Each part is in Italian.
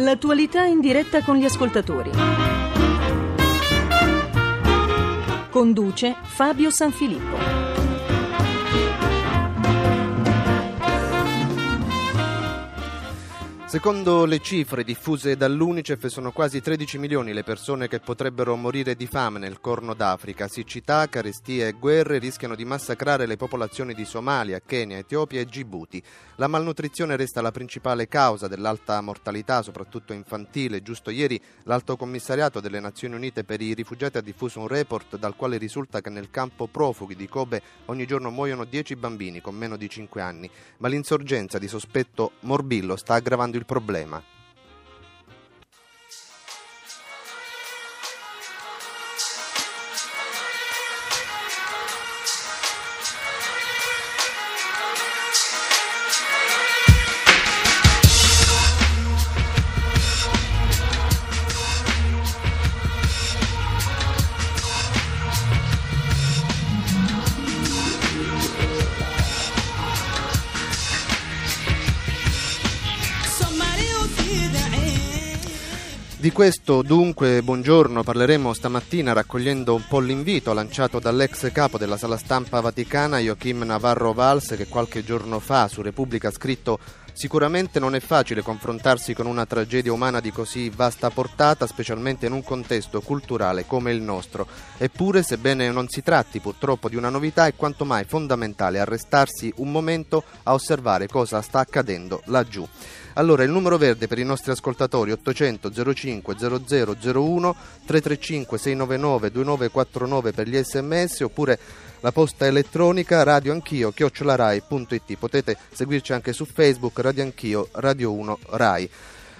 L'attualità in diretta con gli ascoltatori. Conduce Fabio Sanfilippo. Secondo le cifre diffuse dall'Unicef sono quasi 13 milioni le persone che potrebbero morire di fame nel Corno d'Africa. Siccità, carestie e guerre rischiano di massacrare le popolazioni di Somalia, Kenya, Etiopia e Djibouti. La malnutrizione resta la principale causa dell'alta mortalità, soprattutto infantile. Giusto ieri l'Alto Commissariato delle Nazioni Unite per i rifugiati ha diffuso un report dal quale risulta che nel campo profughi di Kobe ogni giorno muoiono 10 bambini con meno di 5 anni. Ma l'insorgenza di sospetto morbillo sta aggravando il problema. Questo dunque, buongiorno, parleremo stamattina raccogliendo un po' l'invito lanciato dall'ex capo della sala stampa vaticana Joachim Navarro Valls che qualche giorno fa su Repubblica ha scritto Sicuramente non è facile confrontarsi con una tragedia umana di così vasta portata, specialmente in un contesto culturale come il nostro. Eppure, sebbene non si tratti purtroppo di una novità, è quanto mai fondamentale arrestarsi un momento a osservare cosa sta accadendo laggiù. Allora il numero verde per i nostri ascoltatori 800 05 0001 335 699 2949 per gli sms oppure la posta elettronica radioanchio chiocciolarai.it potete seguirci anche su Facebook Radio Anch'io Radio 1 Rai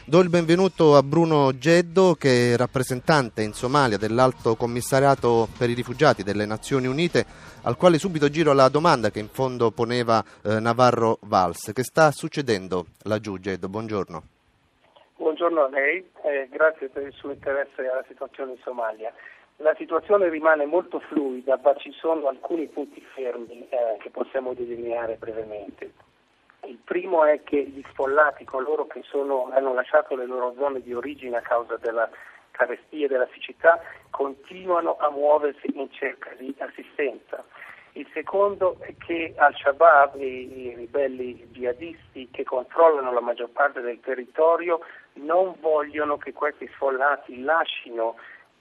Do il benvenuto a Bruno Geddo che è rappresentante in Somalia dell'Alto Commissariato per i Rifugiati delle Nazioni Unite al quale subito giro la domanda che in fondo poneva eh, Navarro Valls. Che sta succedendo laggiù Geddo? Buongiorno. Buongiorno a lei e grazie per il suo interesse alla situazione in Somalia. La situazione rimane molto fluida, ma ci sono alcuni punti fermi eh, che possiamo delineare brevemente. Il primo è che gli sfollati, coloro che sono, hanno lasciato le loro zone di origine a causa della carestia e della siccità, continuano a muoversi in cerca di assistenza. Il secondo è che Al-Shabaab, i, i ribelli jihadisti che controllano la maggior parte del territorio, non vogliono che questi sfollati lasciino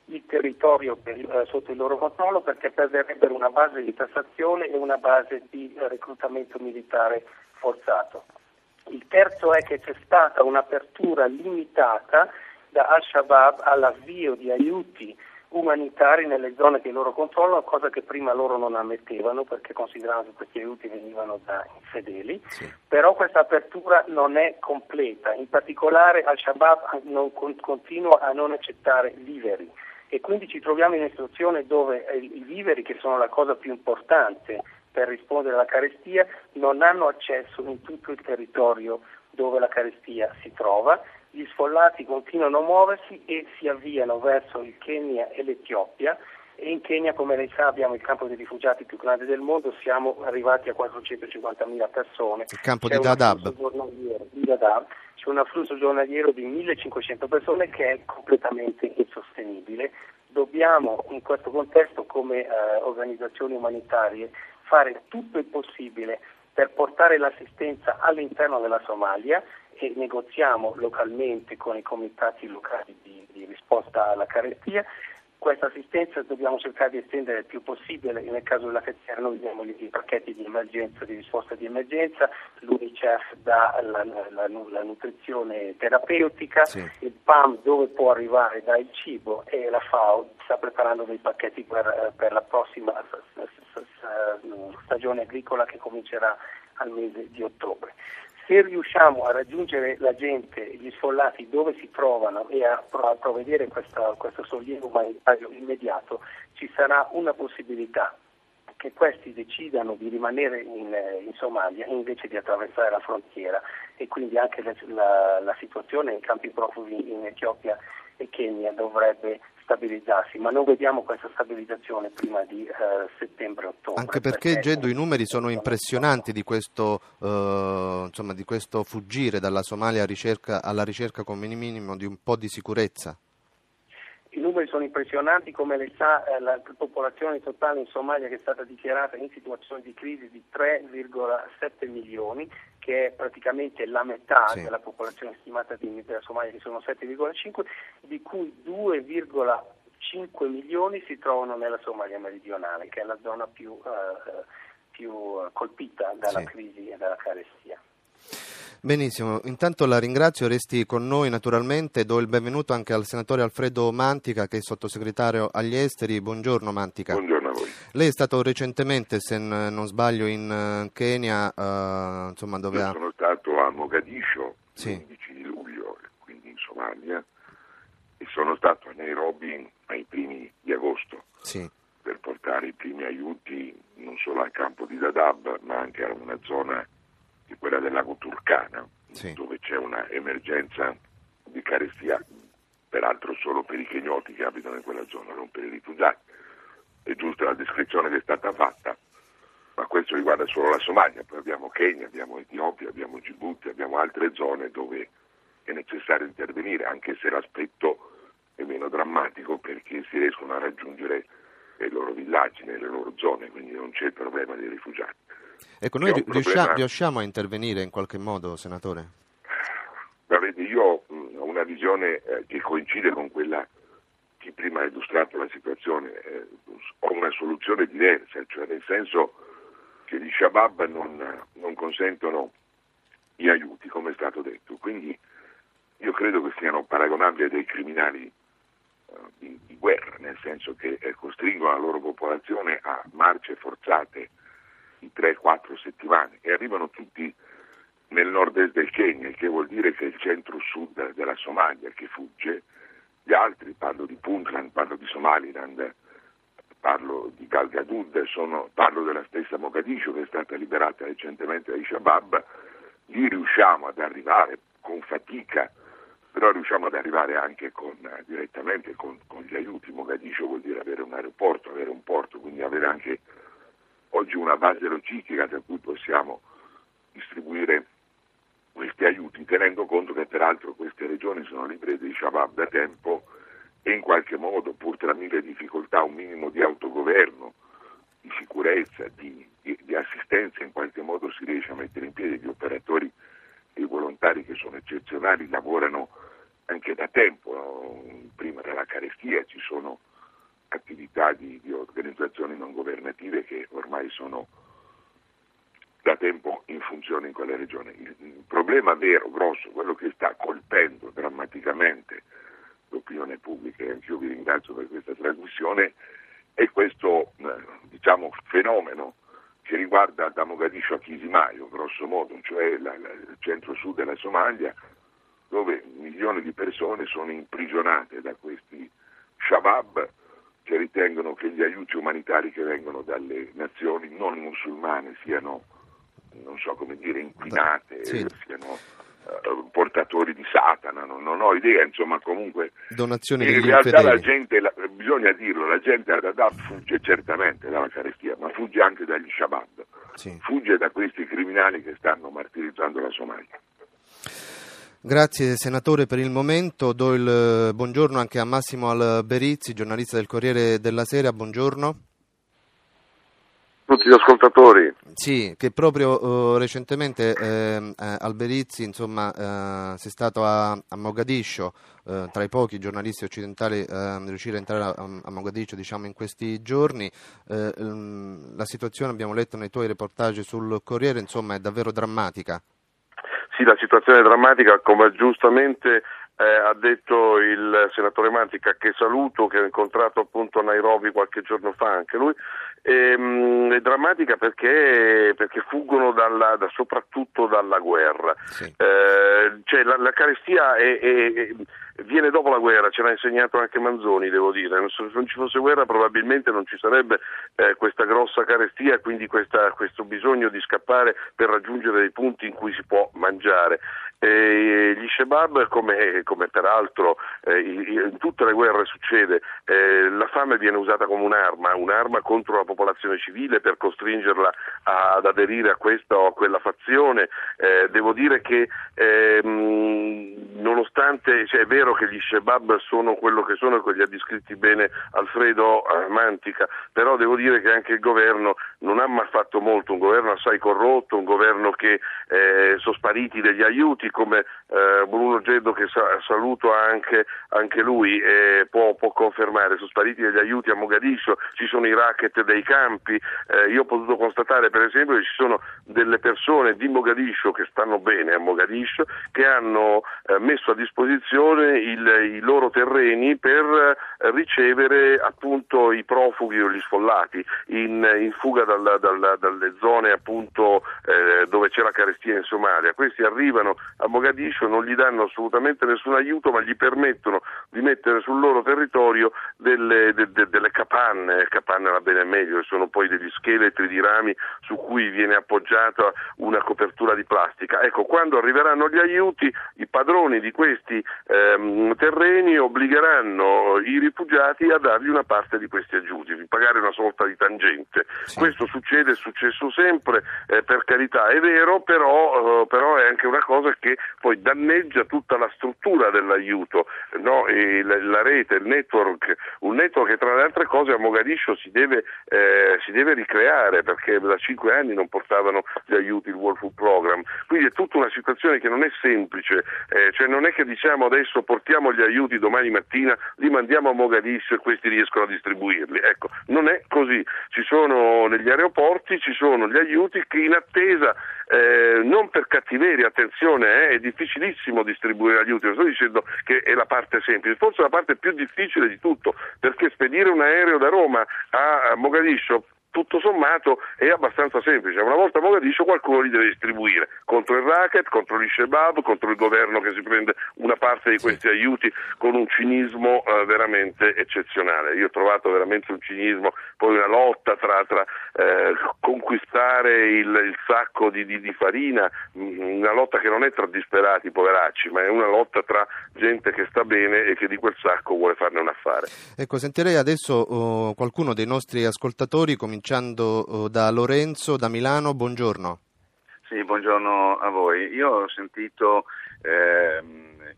il territorio per, eh, sotto il loro controllo perché perderebbero una base di tassazione e una base di eh, reclutamento militare forzato. Il terzo è che c'è stata un'apertura limitata da Al-Shabaab all'avvio di aiuti umanitari nelle zone che loro controllano, cosa che prima loro non ammettevano perché consideravano che questi aiuti venivano da infedeli, sì. però questa apertura non è completa, in particolare Al-Shabaab non, continua a non accettare viveri e quindi ci troviamo in una situazione dove i viveri, che sono la cosa più importante per rispondere alla carestia, non hanno accesso in tutto il territorio dove la carestia si trova gli sfollati continuano a muoversi e si avviano verso il Kenya e l'Etiopia e in Kenya, come lei sa, abbiamo il campo dei rifugiati più grande del mondo, siamo arrivati a 450.000 persone. Il campo di Dadaab. di Dadaab. C'è un afflusso giornaliero di 1.500 persone che è completamente insostenibile. Dobbiamo in questo contesto, come eh, organizzazioni umanitarie, fare tutto il possibile per portare l'assistenza all'interno della Somalia e negoziamo localmente con i comitati locali di, di risposta alla carestia. Questa assistenza dobbiamo cercare di estendere il più possibile, nel caso della carestia noi diamo i pacchetti di emergenza, di risposta di emergenza, l'UNICEF dà la, la, la nutrizione terapeutica, sì. il PAM dove può arrivare dà il cibo e la FAO sta preparando dei pacchetti per, per la prossima stagione agricola che comincerà al mese di ottobre se riusciamo a raggiungere la gente, gli sfollati dove si trovano e a, provvedere questa, questo sollievo umanitario immediato, ci sarà una possibilità che questi decidano di rimanere in, in, Somalia invece di attraversare la frontiera. E quindi anche la, la, la situazione in campi profughi in Etiopia e Kenya dovrebbe stabilizzarsi, ma non vediamo questa stabilizzazione prima di eh, settembre-ottobre. Anche perché, perché Geddo, i numeri sono impressionanti di questo, eh, insomma, di questo fuggire dalla Somalia ricerca, alla ricerca come minimo di un po' di sicurezza. I numeri sono impressionanti, come lei sa eh, la popolazione totale in Somalia che è stata dichiarata in situazione di crisi di 3,7 milioni, che è praticamente la metà sì. della popolazione stimata della Somalia che sono 7,5, di cui 2,5 milioni si trovano nella Somalia meridionale, che è la zona più, uh, più colpita dalla sì. crisi e dalla carestia. Benissimo, intanto la ringrazio, resti con noi naturalmente, do il benvenuto anche al senatore Alfredo Mantica che è sottosegretario agli esteri, buongiorno Mantica. Buongiorno a voi. Lei è stato recentemente, se non sbaglio, in eh, Kenya, uh, insomma dove Io ha... sono stato a Mogadiscio sì. il 15 di luglio, quindi in Somalia, e sono stato a Nairobi ai primi di agosto sì. per portare i primi aiuti non solo al campo di Dadaab ma anche a una zona di quella del lago Turcana, sì. dove c'è una emergenza di carestia, peraltro solo per i kenyoti che abitano in quella zona, non per i rifugiati. È giusta la descrizione che è stata fatta, ma questo riguarda solo la Somalia, poi abbiamo Kenya, abbiamo Etiopia, abbiamo Djibouti, abbiamo altre zone dove è necessario intervenire, anche se l'aspetto è meno drammatico perché si riescono a raggiungere le loro villaggi, nelle loro zone, quindi non c'è il problema dei rifugiati. Ecco, noi riusciamo, riusciamo, a intervenire in qualche modo, senatore? Guardate, io ho una visione eh, che coincide con quella che prima ha illustrato la situazione, eh, ho una soluzione diversa, cioè nel senso che gli Shabab non, non consentono gli aiuti, come è stato detto, quindi io credo che siano paragonabili a dei criminali eh, di, di, guerra, nel senso che eh, costringono la loro popolazione a marce forzate di 3-4 settimane e arrivano tutti nel nord-est del Kenya, che vuol dire che è il centro-sud della Somalia che fugge, gli altri, parlo di Puntland, parlo di Somaliland, parlo di Galgadud, sono, parlo della stessa Mogadiscio che è stata liberata recentemente dai Shabab, lì riusciamo ad arrivare con fatica, però riusciamo ad arrivare anche con, direttamente con, con gli aiuti. Mogadiscio vuol dire avere un aeroporto, avere un porto, quindi avere anche oggi una base logistica da cui possiamo distribuire questi aiuti, tenendo conto che peraltro queste regioni sono libere di Shabab da tempo e in qualche modo, pur tra mille difficoltà, un minimo di autogoverno, di sicurezza, di, di, di assistenza, in qualche modo si riesce a mettere in piedi. Gli operatori e i volontari che sono eccezionali, lavorano anche da tempo, prima della carestia ci sono attività di, di organizzazioni non governative che ormai sono da tempo in funzione in quelle regioni. Il, il problema vero, grosso, quello che sta colpendo drammaticamente l'opinione pubblica, e anch'io vi ringrazio per questa trasmissione, è questo eh, diciamo, fenomeno che riguarda da Mogadiscio a Chisimaio, grosso modo, cioè la, la, il centro-sud della Somalia, dove milioni di persone sono imprigionate da questi Shabab che ritengono che gli aiuti umanitari che vengono dalle nazioni non musulmane siano, non so come dire, inquinate, sì. siano uh, portatori di Satana, non, non, ho idea, insomma comunque Donazioni in realtà infedeli. la gente, la, bisogna dirlo, la gente ad Adab fugge certamente dalla carestia, ma fugge anche dagli Shabab, sì. fugge da questi criminali che stanno martirizzando la Somalia. Grazie senatore per il momento, do il eh, buongiorno anche a Massimo Alberizzi, giornalista del Corriere della Sera, buongiorno. Tutti gli ascoltatori. Sì, che proprio uh, recentemente eh, Alberizzi insomma, eh, si è stato a, a Mogadiscio, eh, tra i pochi giornalisti occidentali a riuscire a entrare a, a Mogadiscio diciamo, in questi giorni. la situazione, abbiamo letto nei tuoi reportage sul Corriere, insomma, è davvero drammatica. Sì, la situazione è drammatica, come giustamente eh, ha detto il senatore Mantica, che saluto, che ho incontrato appunto a Nairobi qualche giorno fa anche lui, ehm, è drammatica perché, perché fuggono dalla, da, soprattutto dalla guerra. Sì. Eh, cioè, la, la, carestia è, è, è viene dopo la guerra, ce l'ha insegnato anche Manzoni, devo dire. Se non ci fosse guerra probabilmente non ci sarebbe eh, questa grossa carestia e quindi questa, questo bisogno di scappare per raggiungere dei punti in cui si può mangiare. E gli Shebab, come, come peraltro eh, in tutte le guerre succede, eh, la fame viene usata come un'arma, un'arma contro la popolazione civile per costringerla ad aderire a questa o a quella fazione. Eh, devo dire che ehm, nonostante cioè, è vero che gli Shebab sono quello che sono e quelli ha descritti bene Alfredo Mantica, però devo dire che anche il governo non ha mai fatto molto, un governo assai corrotto, un governo che eh, sono spariti degli aiuti come Bruno Geddo che sa- saluto anche, anche lui eh, può, può, confermare, sono spariti degli aiuti a Mogadiscio, ci sono i racket dei campi, eh, io ho potuto constatare per esempio che ci sono delle persone di Mogadiscio che stanno bene a Mogadiscio che hanno eh, messo a disposizione il, i loro terreni per eh, ricevere appunto i profughi o gli sfollati in, in fuga dalla, dalla, dalle zone appunto eh, dove c'è la carestia in Somalia. Questi arrivano a Mogadiscio non gli danno assolutamente nessun aiuto ma gli permettono di mettere sul loro territorio delle, de, de, delle capanne, capanne va bene meglio, sono poi degli scheletri di rami su cui viene appoggiata una copertura di plastica. Ecco, quando arriveranno gli aiuti i padroni di questi ehm, terreni obbligheranno i rifugiati a dargli una parte di questi aiuti, di pagare una sorta di tangente. Sì. Questo succede, è successo sempre, eh, per carità è vero, però, eh, però è anche una cosa che poi danneggia tutta la struttura dell'aiuto, no? la, la, rete, il network, un network che tra le altre cose a Mogadiscio si deve, eh, si deve ricreare perché da cinque anni non portavano gli aiuti, il World Food Program, quindi è tutta una situazione che non è semplice, eh, cioè non è che diciamo adesso portiamo gli aiuti domani mattina, li mandiamo a Mogadiscio e questi riescono a distribuirli, ecco, non è così, ci sono negli aeroporti, ci sono gli aiuti che in attesa eh, non per cattiveria, attenzione, eh, è difficilissimo distribuire aiuti, non sto dicendo che è la parte semplice, forse la parte più difficile di tutto, perché spedire un aereo da Roma a Mogadiscio tutto sommato è abbastanza semplice. Una volta Mogadiscio qualcuno li deve distribuire contro il racket, contro gli Shebab, contro il governo che si prende una parte di questi aiuti con un cinismo eh, veramente eccezionale. Io ho trovato veramente un cinismo, poi una lotta tra, tra eh, conquistare il, il sacco di, di, di, farina, mm, una lotta che non è tra disperati, poveracci, ma è una lotta tra gente che sta bene e che di quel sacco vuole farne un affare. Ecco, sentirei adesso oh, qualcuno dei nostri ascoltatori cominciare cominciando oh, da Lorenzo da Milano, buongiorno. Sì, buongiorno a voi. Io ho sentito eh,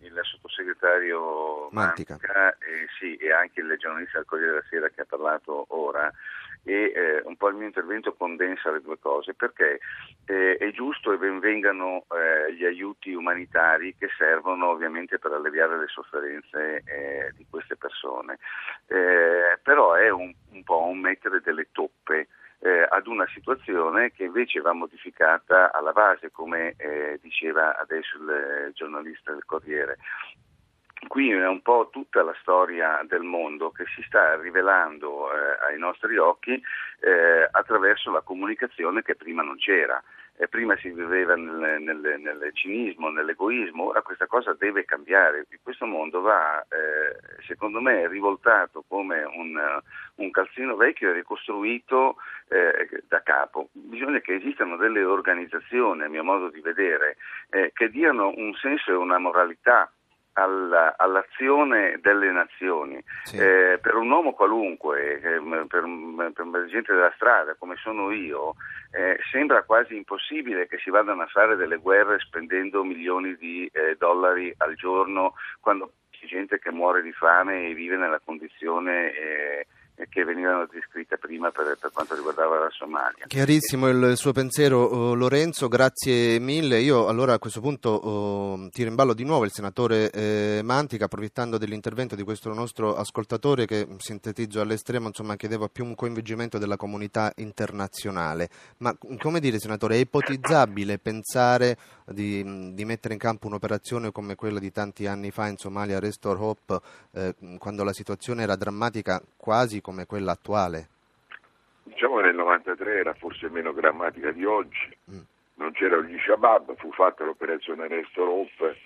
il sottosegretario Mantica, Mantica e, sì, e anche il giornalista del Corriere della Sera che ha parlato ora e eh, un po' il mio intervento condensa le due cose perché eh, è giusto e benvengano eh, gli aiuti umanitari che servono ovviamente per alleviare le sofferenze eh, di queste persone, eh, però è un, un po' un mettere delle toppe eh, ad una situazione che invece va modificata alla base, come diceva adesso il giornalista del Corriere. Qui è un po' tutta la storia del mondo che si sta rivelando eh, ai nostri occhi eh, attraverso la comunicazione che prima non c'era. Eh, prima si viveva nel, nel, nel, cinismo, nell'egoismo, ora questa cosa deve cambiare. Questo mondo va, eh, secondo me, rivoltato come un, un calzino vecchio e ricostruito eh, da capo. Bisogna che esistano delle organizzazioni, a mio modo di vedere, eh, che diano un senso e una moralità alla, all'azione delle nazioni. Sì. Eh, per un uomo qualunque, eh, per, per, per gente della strada come sono io, eh, sembra quasi impossibile che si vadano a fare delle guerre spendendo milioni di eh, dollari al giorno quando c'è gente che muore di fame e vive nella condizione eh, che venivano descritte prima per, per, quanto riguardava la Somalia. Chiarissimo il suo pensiero uh, Lorenzo, grazie mille. Io allora a questo punto uh, tiro in ballo di nuovo il senatore eh, Mantica, approfittando dell'intervento di questo nostro ascoltatore che sintetizzo all'estremo, insomma chiedevo più un coinvolgimento della comunità internazionale. Ma come dire senatore, è ipotizzabile pensare di, di mettere in campo un'operazione come quella di tanti anni fa in Somalia, Restore Hope, eh, quando la situazione era drammatica quasi come quella attuale? Diciamo che nel 93 era forse meno grammatica di oggi, mm. non c'era gli Shabab, fu fatta l'operazione Restore Hope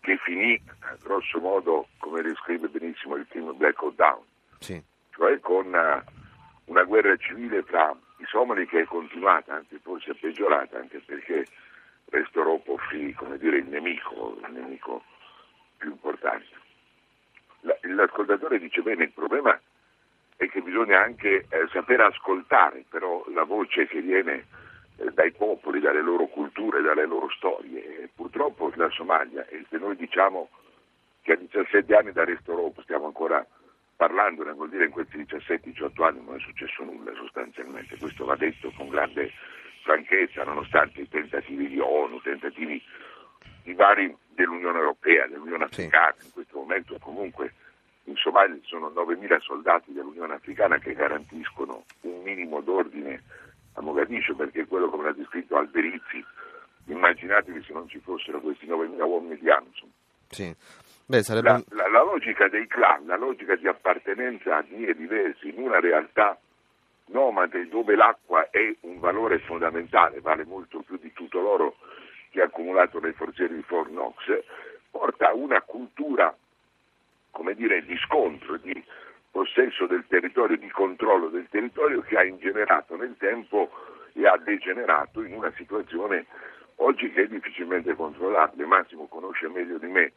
che finì grosso modo, come descrive benissimo il film Black Hawk Down, sì. cioè con una, una guerra civile tra i somali che è continuata, anzi forse è peggiorata, anche perché Restoropo offrì, come dire, il nemico, il nemico più importante. La, l'ascoltatore dice bene, il problema è che bisogna anche eh, saper ascoltare però la voce che viene eh, dai popoli, dalle loro culture, dalle loro storie. Purtroppo la Somalia, e se noi diciamo che a 17 anni da Restoropo stiamo ancora parlandone, vuol dire in questi 17-18 anni non è successo nulla sostanzialmente, questo va detto con grande franchezza, nonostante i tentativi di ONU, tentativi di vari dell'Unione Europea, dell'Unione Africana, in questo momento comunque in Somalia ci sono 9.000 soldati dell'Unione Africana che garantiscono un minimo d'ordine a Mogadiscio, perché quello come l'ha descritto Alberizzi, immaginatevi se non ci fossero questi 9.000 uomini di Amazon. Sì. Beh, sarebbe... la, la, la, logica dei clan, la logica di appartenenza a vie diverse in una realtà nomade dove l'acqua è un valore fondamentale, vale molto più di tutto l'oro che ha accumulato nei forzieri di Fort Knox, porta a una cultura come dire, di scontro, di possesso del territorio, di controllo del territorio che ha ingenerato nel tempo e ha degenerato in una situazione oggi che è difficilmente controllabile. Massimo conosce meglio di me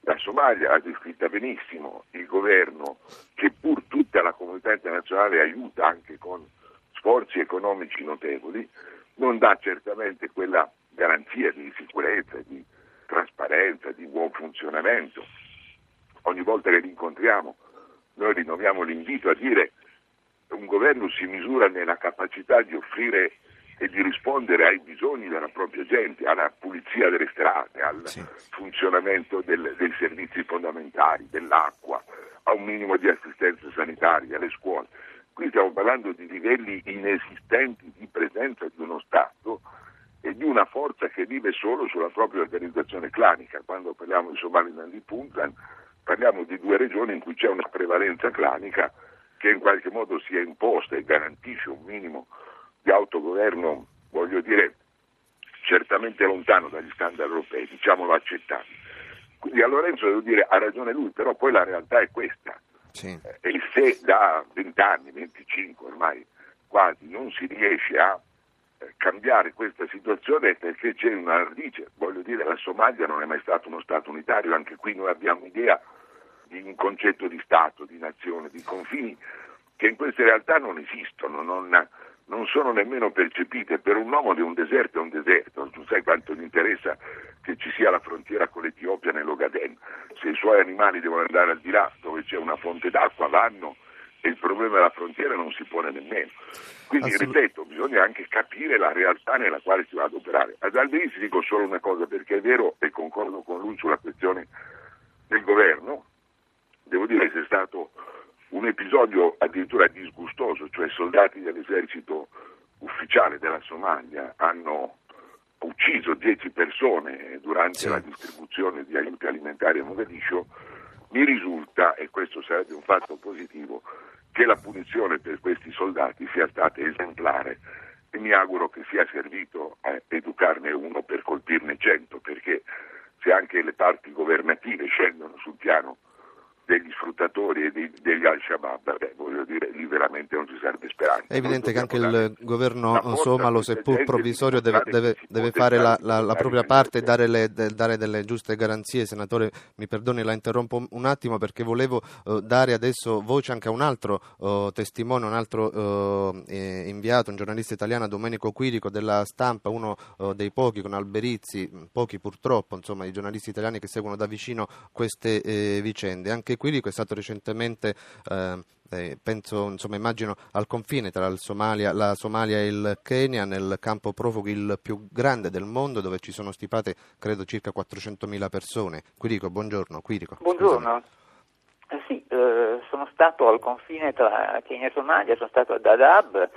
la Somalia, ha descritta benissimo il governo che pur tutta la comunità internazionale aiuta anche con sforzi economici notevoli, non dà certamente quella garanzia di sicurezza, di trasparenza, di buon funzionamento. Ogni volta che li incontriamo noi rinnoviamo l'invito a dire che un governo si misura nella capacità di offrire e di rispondere ai bisogni della propria gente, alla pulizia delle strade, al sì. funzionamento del, dei servizi fondamentali, dell'acqua, a un minimo di assistenza sanitaria, alle scuole. Qui stiamo parlando di livelli inesistenti di presenza di uno Stato e di una forza che vive solo sulla propria organizzazione clanica. Quando parliamo di Somaliland di Puntland parliamo di due regioni in cui c'è una prevalenza clanica che in qualche modo si è imposta e garantisce un minimo di autogoverno, voglio dire, certamente lontano dagli standard europei, diciamolo accettabile. Quindi a Lorenzo devo dire ha ragione lui, però poi la realtà è questa. Sì. E se da 20 anni, 25 ormai quasi, non si riesce a eh, cambiare questa situazione è perché c'è una radice, voglio dire la Somalia non è mai stato uno Stato unitario, anche qui noi abbiamo idea di un concetto di Stato, di nazione, di confini che in queste realtà non esistono, non, non sono nemmeno percepite. Per un uomo di un deserto è un deserto, tu sai quanto gli interessa che ci sia la frontiera con l'Etiopia nell'Ogaden. Se i suoi animali devono andare al di là dove c'è una fonte d'acqua vanno e il problema della frontiera non si pone nemmeno. Quindi ripeto, bisogna anche capire la realtà nella quale si va ad operare. Ad Alberizzi dico solo una cosa perché è vero e concordo con lui sulla questione del governo, devo dire che è stato un episodio addirittura disgustoso, cioè soldati dell'esercito ufficiale della Somalia hanno ucciso 10 persone durante sì. la distribuzione di aiuti alimentari a Mogadiscio, mi risulta, e questo sarebbe un fatto positivo, che la punizione per questi soldati sia stata esemplare e mi auguro che sia servito a educarne uno per colpirne cento, perché se anche le parti governative scendono sul piano degli sfruttatori e di, degli al-Shabaab, beh, voglio dire, lì veramente non ci sarebbe speranza. È evidente che anche il governo somalo, seppur provvisorio, deve, deve, deve fare la, la, la, propria parte e dare, le, de, dare, delle giuste garanzie. Senatore, mi perdoni, la interrompo un attimo perché volevo uh, dare adesso voce anche a un altro uh, testimone, un altro uh, eh, inviato, un giornalista italiano, Domenico Quirico della stampa, uno dei pochi con Alberizzi, pochi purtroppo, insomma, i giornalisti italiani che seguono da vicino queste eh, vicende. Anche Quirico è stato recentemente eh, penso, insomma, immagino al confine tra Somalia, la Somalia e il Kenya, nel campo profughi il più grande del mondo, dove ci sono stipate, credo, circa 400.000 persone. Quirico, buongiorno. Quirico, buongiorno. Eh sì, eh, sono stato al confine tra Kenya e Somalia, sono stato a Dadaab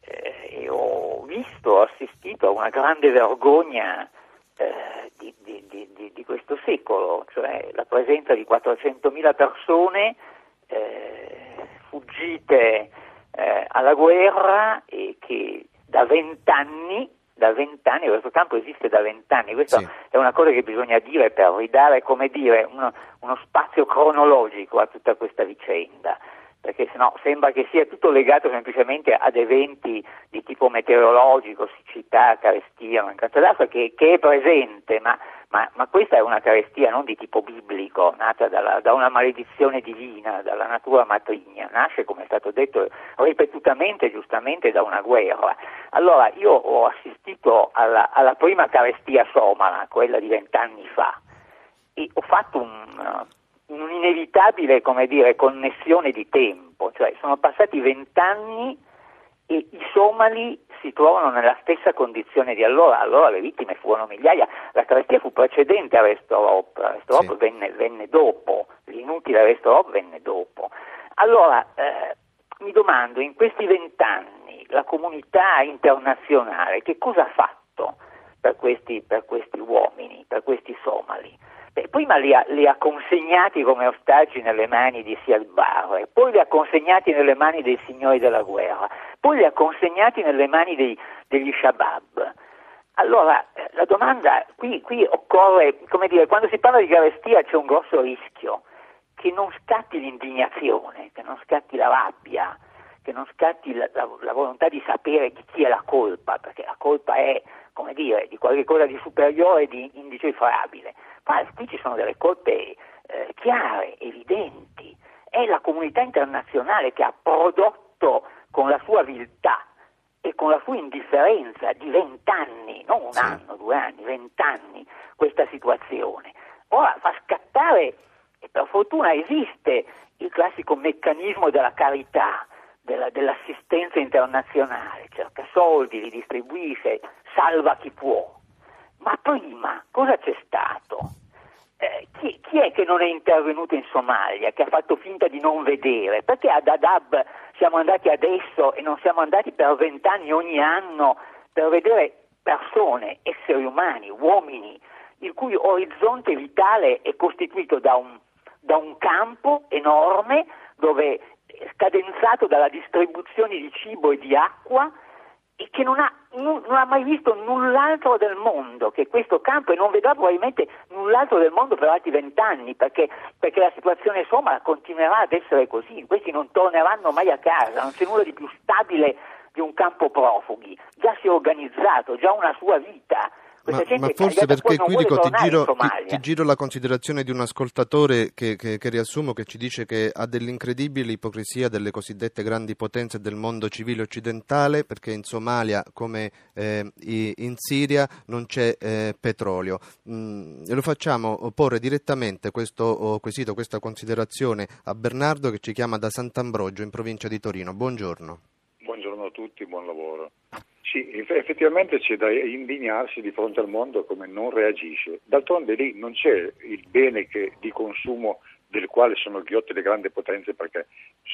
eh, e ho visto, ho assistito a una grande vergogna eh, di, di, di, di, questo secolo, cioè la presenza di 400.000 persone eh, fuggite eh, alla guerra e che da vent'anni, da vent'anni, questo campo esiste da vent'anni, questa sì. è una cosa che bisogna dire per ridare, come dire, uno, uno spazio cronologico a tutta questa vicenda perché sennò sembra che sia tutto legato semplicemente ad eventi di tipo meteorologico, siccità, carestia, mancanza d'acqua, che, che è presente, ma, ma, ma, questa è una carestia non di tipo biblico, nata dalla, da una maledizione divina, dalla natura matrigna, nasce, come è stato detto ripetutamente, giustamente, da una guerra. Allora, io ho assistito alla, alla prima carestia somala, quella di vent'anni fa, e ho fatto un un'inevitabile come dire, connessione di tempo, cioè sono passati vent'anni e i somali si trovano nella stessa condizione di allora, allora le vittime furono migliaia, la carestia fu precedente a Restorop, Restorop sì. venne, venne, dopo, l'inutile Restorop venne dopo. Allora, eh, mi domando, in questi vent'anni la comunità internazionale che cosa ha fatto per questi, per questi uomini, per questi somali? Prima li ha, li ha, consegnati come ostaggi nelle mani di Siad Barre, poi li ha consegnati nelle mani dei signori della guerra, poi li ha consegnati nelle mani dei, degli Shabab. Allora, eh, la domanda, qui, qui occorre, come dire, quando si parla di carestia c'è un grosso rischio, che non scatti l'indignazione, che non scatti la rabbia, che non scatti la, la, la volontà di sapere di chi è la colpa, perché la colpa è, come dire, di qualcosa di superiore e di indecifrabile ma qui ci sono delle colpe eh, chiare, evidenti. È la comunità internazionale che ha prodotto con la sua viltà e con la sua indifferenza di vent'anni, non un sì. anno, due anni, vent'anni, questa situazione. Ora fa scattare, e per fortuna esiste, il classico meccanismo della carità, della, dell'assistenza internazionale, cerca soldi, li distribuisce, salva chi può. Ma prima cosa c'è stato? Eh, chi, chi, è che non è intervenuto in Somalia, che ha fatto finta di non vedere? Perché ad Adab siamo andati adesso e non siamo andati per vent'anni ogni anno per vedere persone, esseri umani, uomini, il cui orizzonte vitale è costituito da un, da un campo enorme dove scadenzato dalla distribuzione di cibo e di acqua e che non ha, non, non ha, mai visto null'altro del mondo che questo campo e non vedrà probabilmente null'altro del mondo per altri vent'anni perché, perché, la situazione somala continuerà ad essere così, questi non torneranno mai a casa, non c'è nulla di più stabile di un campo profughi, già si è organizzato, già una sua vita ma, ma, forse perché qui dico, ti, giro, ti, ti, giro, la considerazione di un ascoltatore che, che, che, riassumo, che ci dice che ha dell'incredibile ipocrisia delle cosiddette grandi potenze del mondo civile occidentale, perché in Somalia come eh, in Siria non c'è eh, petrolio. Mm, e lo facciamo porre direttamente questo oh, quesito, questa considerazione a Bernardo che ci chiama da Sant'Ambrogio in provincia di Torino. Buongiorno. Buongiorno a tutti, buon lavoro. Sì, effettivamente c'è da indignarsi di fronte al mondo come non reagisce. D'altronde lì non c'è il bene che, di consumo del quale sono ghiotte le grandi potenze perché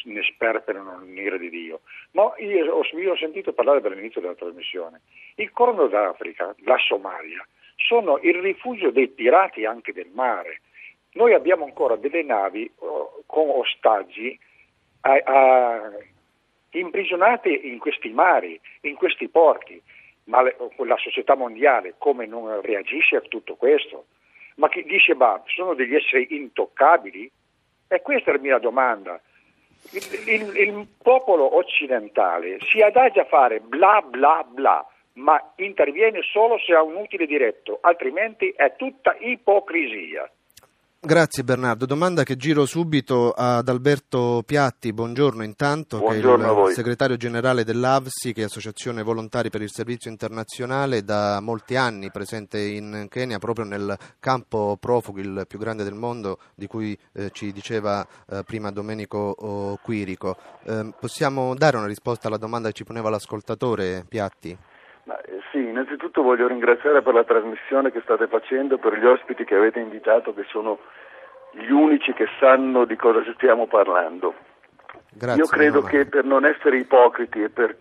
ne sperperano l'unire di Dio. Ma io ho, io ho sentito parlare dall'inizio della trasmissione. Il Corno d'Africa, la Somalia, sono il rifugio dei pirati anche del mare. Noi abbiamo ancora delle navi oh, con ostaggi a, a, imprigionati in questi mari, in questi porti. Ma la società mondiale come non reagisce a tutto questo? Ma chi dice ma sono degli esseri intoccabili? E questa è la mia domanda. Il, il, il popolo occidentale si adagia a fare bla bla bla, ma interviene solo se ha un utile diretto, altrimenti è tutta ipocrisia. Grazie Bernardo. Domanda che giro subito ad Alberto Piatti, buongiorno intanto, buongiorno che è il segretario generale dell'AVSI, che è Associazione Volontari per il Servizio Internazionale, da molti anni presente in Kenya, proprio nel campo profughi, il più grande del mondo, di cui eh, ci diceva eh, prima Domenico oh, Quirico. Eh, possiamo dare una risposta alla domanda che ci poneva l'ascoltatore Piatti? Ma, eh, sì, innanzitutto voglio ringraziare per la trasmissione che state facendo, per gli ospiti che avete invitato, che sono gli unici che sanno di cosa stiamo parlando. Grazie, Io credo che per non essere ipocriti e per,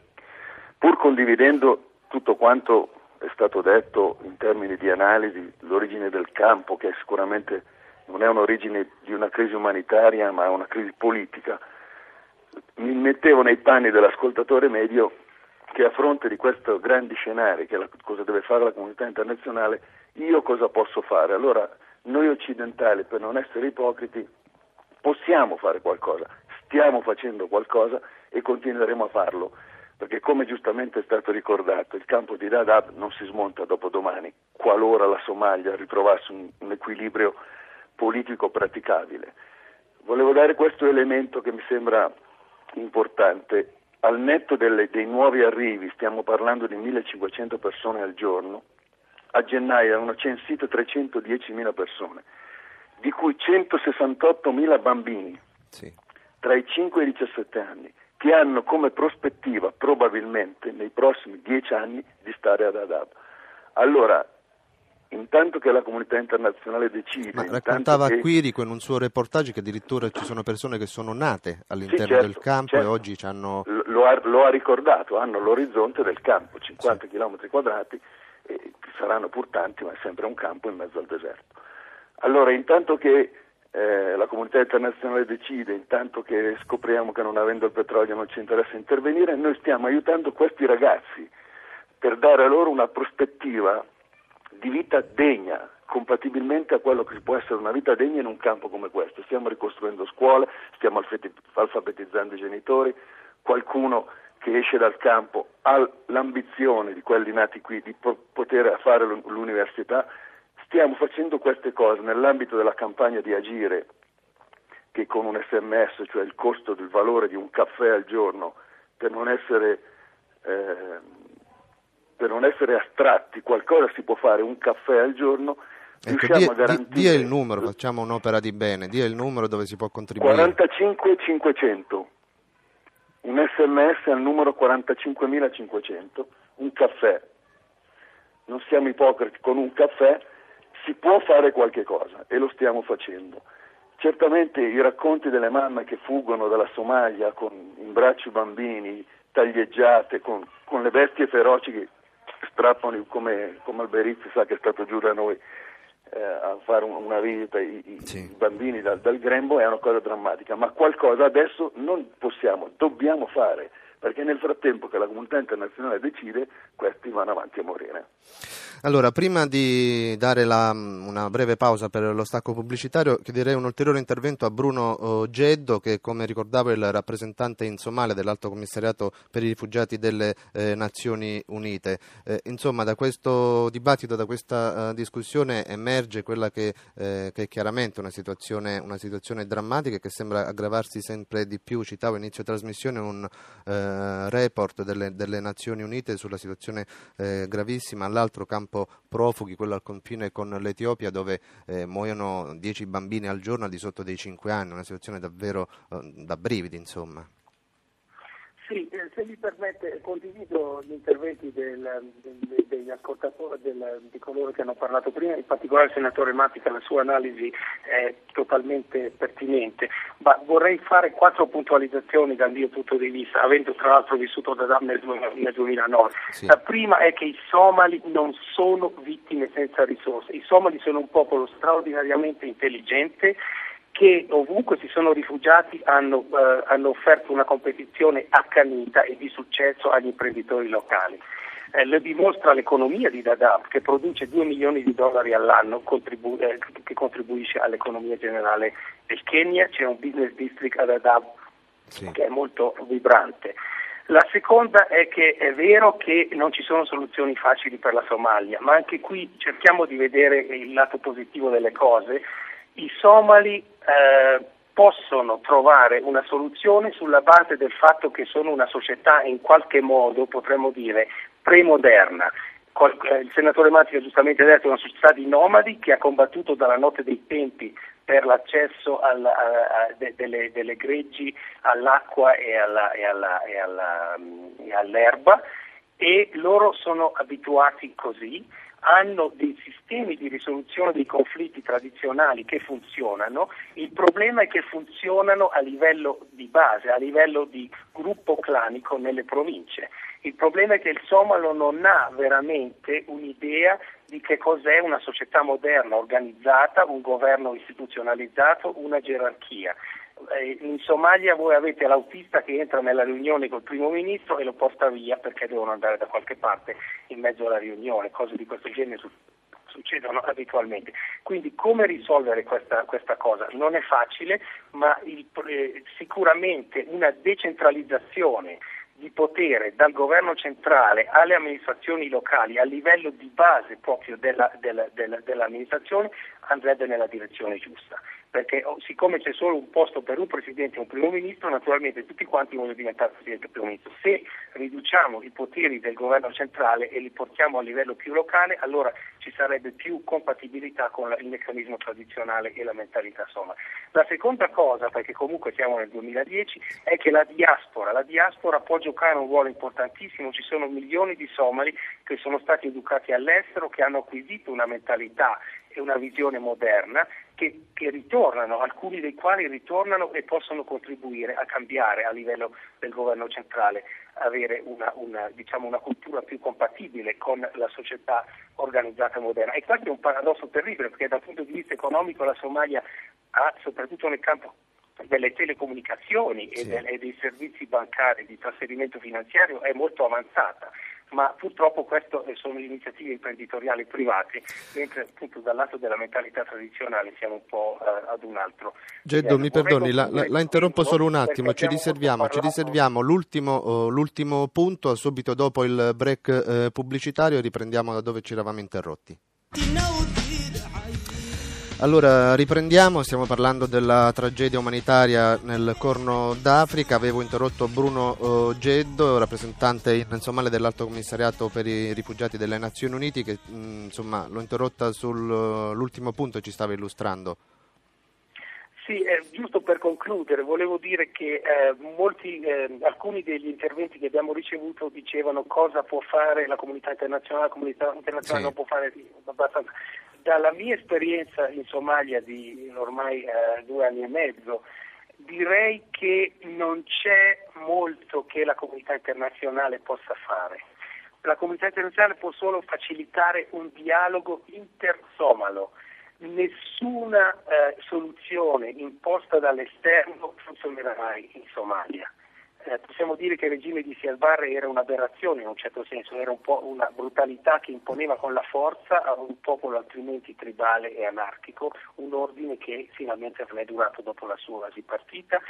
pur condividendo tutto quanto è stato detto in termini di analisi, l'origine del campo, che sicuramente non è un'origine di una crisi umanitaria, ma è una crisi politica, mi mettevo nei panni dell'ascoltatore medio che a fronte di questo grandi scenari, che è la, cosa deve fare la comunità internazionale, io cosa posso fare? Allora noi occidentali, per non essere ipocriti, possiamo fare qualcosa, stiamo facendo qualcosa e continueremo a farlo, perché come giustamente è stato ricordato, il campo di Dadaab non si smonta dopo domani, qualora la Somalia ritrovasse un, un equilibrio politico praticabile. Volevo dare questo elemento che mi sembra importante. Al netto delle, dei nuovi arrivi, stiamo parlando di 1500 persone al giorno, a gennaio erano censite 310.000 persone, di cui 168.000 bambini sì. tra i 5 e i 17 anni, che hanno come prospettiva probabilmente nei prossimi 10 anni di stare ad Adab. Allora, intanto che la comunità internazionale decide. Ma raccontava che... Quirico in un suo reportage che addirittura ci sono persone che sono nate all'interno sì, certo, del campo certo. e oggi hanno. Lo ha, lo ha, ricordato, hanno l'orizzonte del campo, 50 sì. km quadrati, saranno pur tanti, ma è sempre un campo in mezzo al deserto. Allora, intanto che eh, la comunità internazionale decide, intanto che scopriamo che non avendo il petrolio non ci interessa intervenire, noi stiamo aiutando questi ragazzi per dare loro una prospettiva di vita degna, compatibilmente a quello che può essere una vita degna in un campo come questo. Stiamo ricostruendo scuole, stiamo alfabetizzando i genitori, qualcuno che esce dal campo ha l'ambizione di quelli nati qui di poter fare l'università. Stiamo facendo queste cose nell'ambito della campagna di agire che con un sms, cioè il costo del valore di un caffè al giorno, per non essere eh, per non essere astratti, qualcosa si può fare, un caffè al giorno, ecco, dia, garantire... Dia il numero, facciamo un'opera di bene, dia il numero dove si può contribuire. 45 500, un sms al numero 45500, un caffè. Non siamo ipocriti, con un caffè si può fare qualche cosa e lo stiamo facendo. Certamente i racconti delle mamme che fuggono dalla Somalia con in braccio i bambini taglieggiate, con, con le bestie feroci che strappano come, come Alberizzi sa che è stato giù da noi eh, a fare un, una visita i, i sì. bambini dal, dal grembo è una cosa drammatica, ma qualcosa adesso non possiamo, dobbiamo fare perché nel frattempo che la comunità internazionale decide, questi vanno avanti a morire. Allora, prima di dare la, una breve pausa per lo stacco pubblicitario, chiederei un ulteriore intervento a Bruno oh, Geddo, che come ricordavo è il rappresentante in Somalia dell'Alto Commissariato per i rifugiati delle eh, Nazioni Unite. Eh, insomma, da questo dibattito, da questa uh, discussione emerge quella che, eh, che è chiaramente una situazione, una situazione, drammatica che sembra aggravarsi sempre di più. Citavo inizio trasmissione un eh, report delle, delle, Nazioni Unite sulla situazione eh, gravissima all'altro campo profughi, quello al confine con l'Etiopia, dove eh, muoiono 10 bambini al giorno al di sotto dei 5 anni, una situazione davvero eh, da brividi, insomma. Sì, eh, se mi permette, condivido gli interventi del, del, degli ascoltatori, del, di coloro che hanno parlato prima, in particolare il senatore Matica, la sua analisi è totalmente pertinente, ma vorrei fare quattro puntualizzazioni dal mio punto di vista, avendo tra l'altro vissuto da Dam nel, nel 2009. Sì. La prima è che i somali non sono vittime senza risorse, i somali sono un popolo straordinariamente intelligente che ovunque si sono rifugiati hanno, eh, hanno offerto una competizione accanita e di successo agli imprenditori locali. Eh, lo dimostra l'economia di Dadaab che produce 2 milioni di dollari all'anno contribu- eh, che contribuisce all'economia generale del Kenya, c'è un business district a Dadaab sì. che è molto vibrante. La seconda è che è vero che non ci sono soluzioni facili per la Somalia, ma anche qui cerchiamo di vedere il lato positivo delle cose i somali eh, possono trovare una soluzione sulla base del fatto che sono una società in qualche modo, potremmo dire, premoderna. Eh, il senatore Matti ha giustamente detto una società di nomadi che ha combattuto dalla notte dei tempi per l'accesso alla, a, de, delle, delle, greggi all'acqua e, alla, e, alla, e, e all'erba e loro sono abituati così hanno dei sistemi di risoluzione dei conflitti tradizionali che funzionano, il problema è che funzionano a livello di base, a livello di gruppo clanico nelle province. Il problema è che il somalo non ha veramente un'idea di che cos'è una società moderna, organizzata, un governo istituzionalizzato, una gerarchia. Eh, in Somalia voi avete l'autista che entra nella riunione col primo ministro e lo porta via perché devono andare da qualche parte in mezzo alla riunione, cose di questo genere succedono abitualmente. Quindi come risolvere questa, questa cosa? Non è facile, ma il, eh, sicuramente una decentralizzazione di potere dal governo centrale alle amministrazioni locali a livello di base proprio della, della, della, dell'amministrazione andrebbe nella direzione giusta perché oh, siccome c'è solo un posto per un Presidente e un Primo Ministro, naturalmente tutti quanti vogliono diventare Presidente e Primo Ministro. Se riduciamo i poteri del governo centrale e li portiamo a livello più locale, allora ci sarebbe più compatibilità con il meccanismo tradizionale e la mentalità somala. La seconda cosa, perché comunque siamo nel 2010, è che la diaspora, la diaspora può giocare un ruolo importantissimo, ci sono milioni di somali che sono stati educati all'estero, che hanno acquisito una mentalità e una visione moderna che, che, ritornano, alcuni dei quali ritornano e possono contribuire a cambiare a livello del governo centrale, avere una, una, diciamo una cultura più compatibile con la società organizzata moderna. E questo è un paradosso terribile perché dal punto di vista economico la Somalia ha, soprattutto nel campo delle telecomunicazioni sì. e dei servizi bancari di trasferimento finanziario, è molto avanzata ma purtroppo queste sono iniziative imprenditoriali private, mentre appunto dal lato della mentalità tradizionale siamo un po' uh, ad un altro. Geddo, mi perdoni, la, la, la, interrompo solo un attimo, ci riserviamo, ci riserviamo l'ultimo, uh, l'ultimo, punto, subito dopo il break uh, pubblicitario e riprendiamo da dove ci eravamo interrotti. Allora, riprendiamo, stiamo parlando della tragedia umanitaria nel Corno d'Africa. Avevo interrotto Bruno uh, Geddo, rappresentante in Somale dell'Alto Commissariato per i rifugiati delle Nazioni Unite, che mh, mm, insomma l'ho interrotta sull'ultimo uh, punto che ci stava illustrando. Sì, eh, giusto per concludere, volevo dire che eh, molti, eh, alcuni degli interventi che abbiamo ricevuto dicevano cosa può fare la comunità internazionale, la comunità internazionale sì. non può fare abbastanza dalla mia esperienza in Somalia di ormai eh, due anni e mezzo, direi che non c'è molto che la comunità internazionale possa fare. La comunità internazionale può solo facilitare un dialogo intersomalo. Nessuna eh, soluzione imposta dall'esterno funzionerà mai in Somalia eh, possiamo dire che il regime di Siad era un'aberrazione in un certo senso, era un po' una brutalità che imponeva con la forza a un popolo altrimenti tribale e anarchico un ordine che finalmente non è durato dopo la sua quasi partita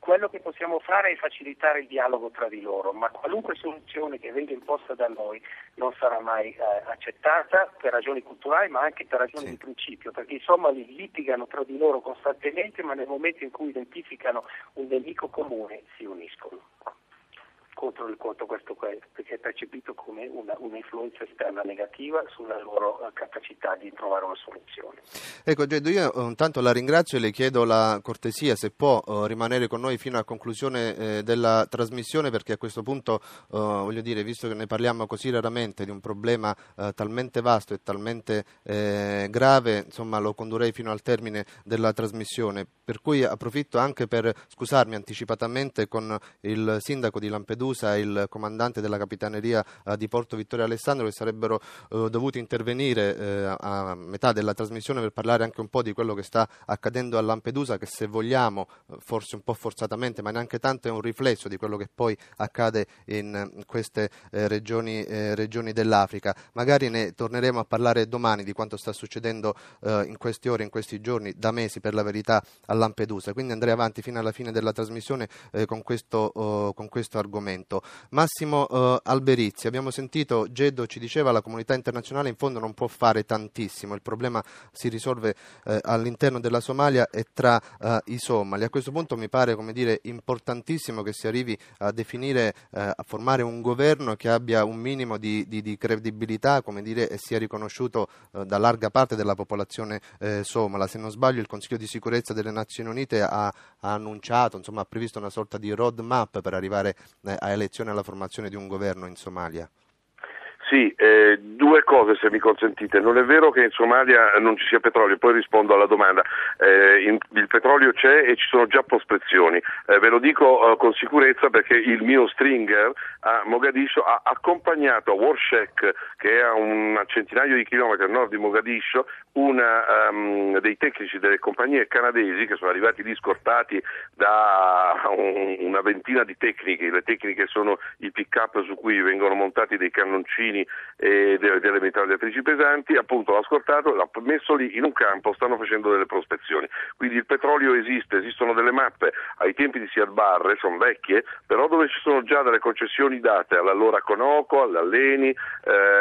quello che possiamo fare è facilitare il dialogo tra di loro, ma qualunque soluzione che venga imposta da noi non sarà mai eh, accettata per ragioni culturali, ma anche per ragioni sì. di principio, perché i somali litigano tra di loro costantemente, ma nel momento in cui identificano un nemico comune si uniscono contro, contro questo perché è percepito come una, un'influenza esterna negativa sulla loro eh, capacità di trovare una soluzione. Ecco Geddo, io eh, intanto la ringrazio e le chiedo la cortesia se può uh, rimanere con noi fino a conclusione eh, della trasmissione perché a questo punto uh, voglio dire, visto che ne parliamo così raramente di un problema uh, talmente vasto e talmente eh, grave, insomma lo condurrei fino al termine della trasmissione, per cui approfitto anche per scusarmi anticipatamente con il sindaco di Lampedusa Lampedusa il comandante della capitaneria eh, di Porto Vittorio Alessandro che sarebbero eh, dovuti intervenire eh, a metà della trasmissione per parlare anche un po' di quello che sta accadendo a Lampedusa che se vogliamo, forse un po' forzatamente, ma neanche tanto è un riflesso di quello che poi accade in queste regioni, regioni dell'Africa. Magari ne torneremo a parlare domani di quanto sta succedendo in queste ore, in questi giorni, da mesi per la verità a Lampedusa. Quindi andrei avanti fino alla fine della trasmissione con questo, con questo argomento momento. Massimo eh, Alberizzi, abbiamo sentito, Geddo ci diceva la comunità internazionale in fondo non può fare tantissimo, il problema si risolve eh, all'interno della Somalia e tra eh, i somali. A questo punto mi pare dire, importantissimo che si arrivi a definire, eh, a formare un governo che abbia un minimo di, di, di credibilità come dire, e sia riconosciuto eh, da larga parte della popolazione eh, somala. Se non sbaglio il Consiglio di sicurezza delle Nazioni Unite ha, ha annunciato, insomma, ha previsto una sorta di roadmap per arrivare a elezione alla formazione di un governo in Somalia? Sì, eh, due cose se mi consentite. Non è vero che in Somalia non ci sia petrolio, poi rispondo alla domanda. Eh, in, il petrolio c'è e ci sono già prospezioni. Eh, ve lo dico eh, con sicurezza perché il mio stringer a Mogadiscio ha accompagnato a Warshek, che è a un centinaio di chilometri a nord di Mogadiscio, una, um, dei tecnici delle compagnie canadesi che sono arrivati lì scortati da un, una ventina di tecniche. Le tecniche sono i pick-up su cui vengono montati dei cannoncini e delle, delle mitragliatrici pesanti, appunto l'ha scortato, l'ha messo lì in un campo, stanno facendo delle prospezioni. Quindi il petrolio esiste, esistono delle mappe ai tempi di Siad Barre, sono vecchie, però dove ci sono già delle concessioni date all'allora Conoco, all'Alleni,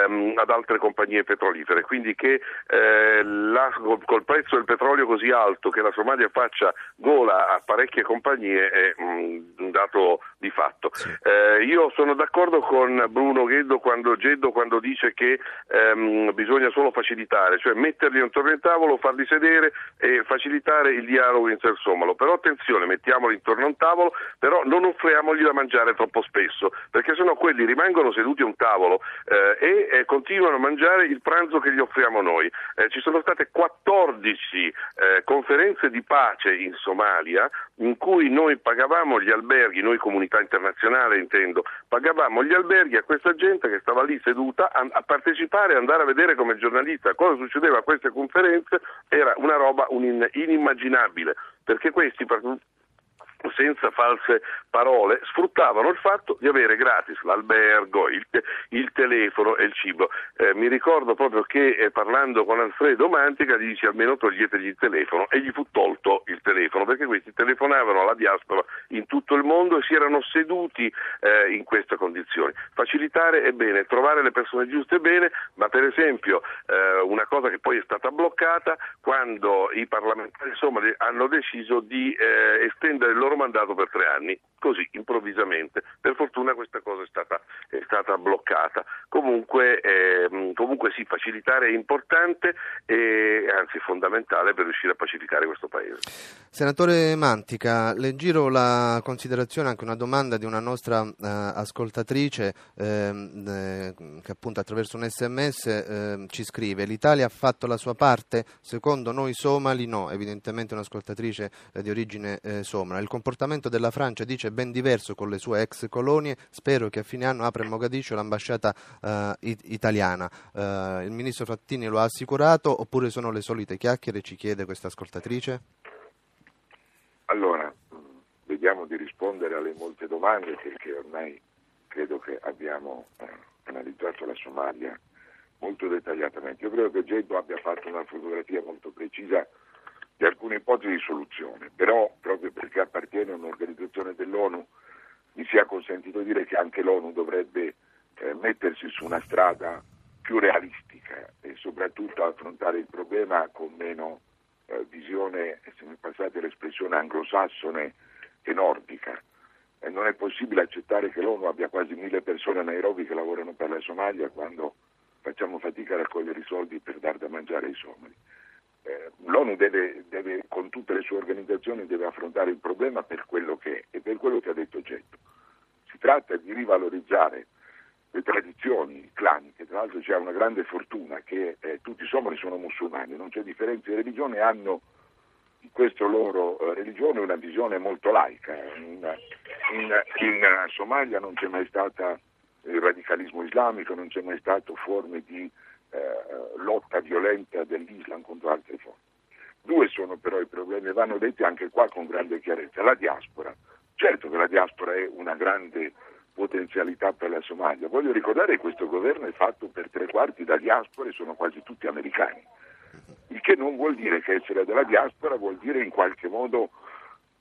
ehm, ad altre compagnie petrolifere. Quindi che eh, la, col prezzo del petrolio così alto che la Somalia faccia gola a parecchie compagnie è mm, un dato di fatto. Eh, io sono d'accordo con Bruno Geddo quando, Geddo quando dice che ehm, bisogna solo facilitare, cioè metterli intorno al tavolo, farli sedere e facilitare il dialogo intersomalo. Però attenzione, mettiamoli intorno a un tavolo, però non offriamogli da mangiare troppo spesso, perché sennò quelli rimangono seduti a un tavolo eh, e eh, continuano a mangiare il pranzo che gli offriamo noi. Eh, ci sono state 14 eh, conferenze di pace in Somalia in cui noi pagavamo gli alberghi, noi comunità internazionale intendo, pagavamo gli alberghi a questa gente che stava lì seduta a, a partecipare, andare a vedere come giornalista cosa succedeva a queste conferenze, era una roba un inimmaginabile, perché questi senza false parole, sfruttavano il fatto di avere gratis l'albergo, il, il telefono e il cibo. Eh, mi ricordo proprio che eh, parlando con Alfredo Mantica gli dice almeno toglietegli il telefono e gli fu tolto il telefono perché questi telefonavano alla diaspora in tutto il mondo e si erano seduti eh, in queste condizioni. Facilitare è bene, trovare le persone giuste è bene, ma per esempio eh, una cosa che poi è stata bloccata quando i parlamentari somali hanno deciso di eh, estendere il loro loro mandato per tre anni, così improvvisamente. Per fortuna questa cosa è stata, è stata bloccata. Comunque, eh, comunque sì, facilitare è importante e anzi fondamentale per riuscire a pacificare questo Paese. Senatore Mantica, le giro la considerazione, anche una domanda di una nostra uh, ascoltatrice ehm, eh, che appunto attraverso un sms eh, ci scrive l'Italia ha fatto la sua parte, secondo noi somali no, evidentemente un'ascoltatrice eh, di origine eh, somala. Il comportamento della Francia dice ben diverso con le sue ex colonie. Spero che a fine anno apra in Mogadiscio l'ambasciata it- italiana. Uh, il ministro Frattini lo ha assicurato oppure sono le solite chiacchiere? Ci chiede questa ascoltatrice. Allora, vediamo di rispondere alle molte domande perché ormai credo che abbiamo eh, analizzato la Somalia molto dettagliatamente. Io credo che Geddo abbia fatto una fotografia molto precisa di alcune ipotesi di soluzione, però proprio perché appartiene a un'organizzazione dell'ONU mi sia consentito dire che anche l'ONU dovrebbe eh, mettersi su una strada più realistica e soprattutto affrontare il problema con meno eh, visione, se mi passate l'espressione, anglosassone e nordica. E non è possibile accettare che l'ONU abbia quasi mille persone a Nairobi che lavorano per la Somalia quando facciamo fatica a raccogliere i soldi per dar da mangiare ai somali eh, l'ONU deve, deve, con tutte le sue organizzazioni deve affrontare il problema per quello che è e per quello che ha detto Getto. Si tratta di rivalorizzare le tradizioni claniche, tra l'altro c'è una grande fortuna che eh, tutti i somali sono musulmani, non c'è differenza di religione, hanno in questa loro eh, religione una visione molto laica. In, in, in Somalia non c'è mai stato il radicalismo islamico, non c'è mai stato forme di eh, lotta violenta dell'Islam contro altre forme. Due sono però i problemi, vanno detti anche qua con grande chiarezza. La diaspora, certo che la diaspora è una grande potenzialità per la Somalia. Voglio ricordare che questo governo è fatto per tre quarti da diaspora e sono quasi tutti americani. Il che non vuol dire che essere della diaspora vuol dire in qualche modo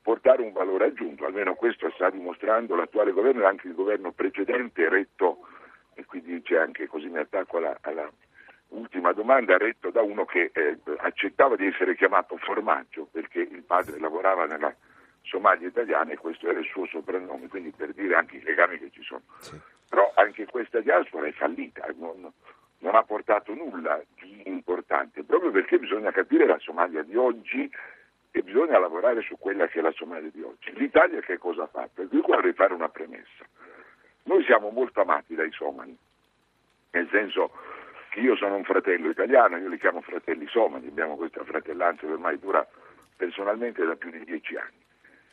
portare un valore aggiunto, almeno questo sta dimostrando l'attuale governo e anche il governo precedente retto, e quindi c'è anche così mi attacco alla, alla ultima domanda retto da uno che eh, accettava di essere chiamato formaggio perché il padre lavorava nella Somalia italiana e questo era il suo soprannome, quindi per dire anche i legami che ci sono. Sì. Però anche questa diaspora è fallita, non, non, ha portato nulla di importante, proprio perché bisogna capire la Somalia di oggi e bisogna lavorare su quella che è la Somalia di oggi. L'Italia che cosa ha fatto? E qui vorrei fare una premessa. Noi siamo molto amati dai somali, nel senso io sono un fratello italiano, io li chiamo fratelli somali, abbiamo questa fratellanza che ormai dura personalmente da più di dieci anni.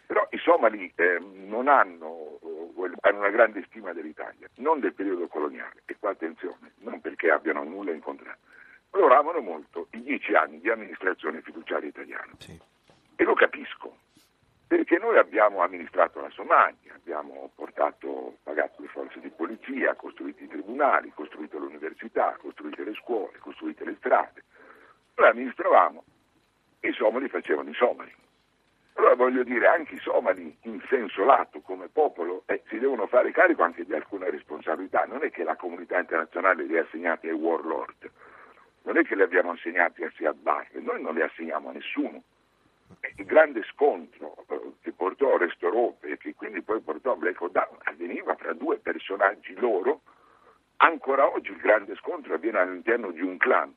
Però i somali eh, non hanno, eh, hanno, una grande stima dell'Italia, non del periodo coloniale, e qua attenzione, non perché abbiano nulla in contrario. Loro amano molto i dieci anni di amministrazione fiduciaria italiana. Sì. E lo capisco, perché noi abbiamo amministrato la Somalia, abbiamo portato, pagato le forze di polizia, costruito i tribunali, costruito le università, costruito le scuole, costruito le strade. Noi amministravamo, i somali facevano i somali. Allora voglio dire, anche i somali in senso lato come popolo eh, si devono fare carico anche di alcune responsabilità, non è che la comunità internazionale li ha assegnati ai warlord, non è che li abbiamo assegnati a Siad Barre, noi non li assegniamo a nessuno. Il grande scontro eh, che portò a Restorope e che quindi poi portò Black Down avveniva fra due personaggi loro, ancora oggi il grande scontro avviene all'interno di un clan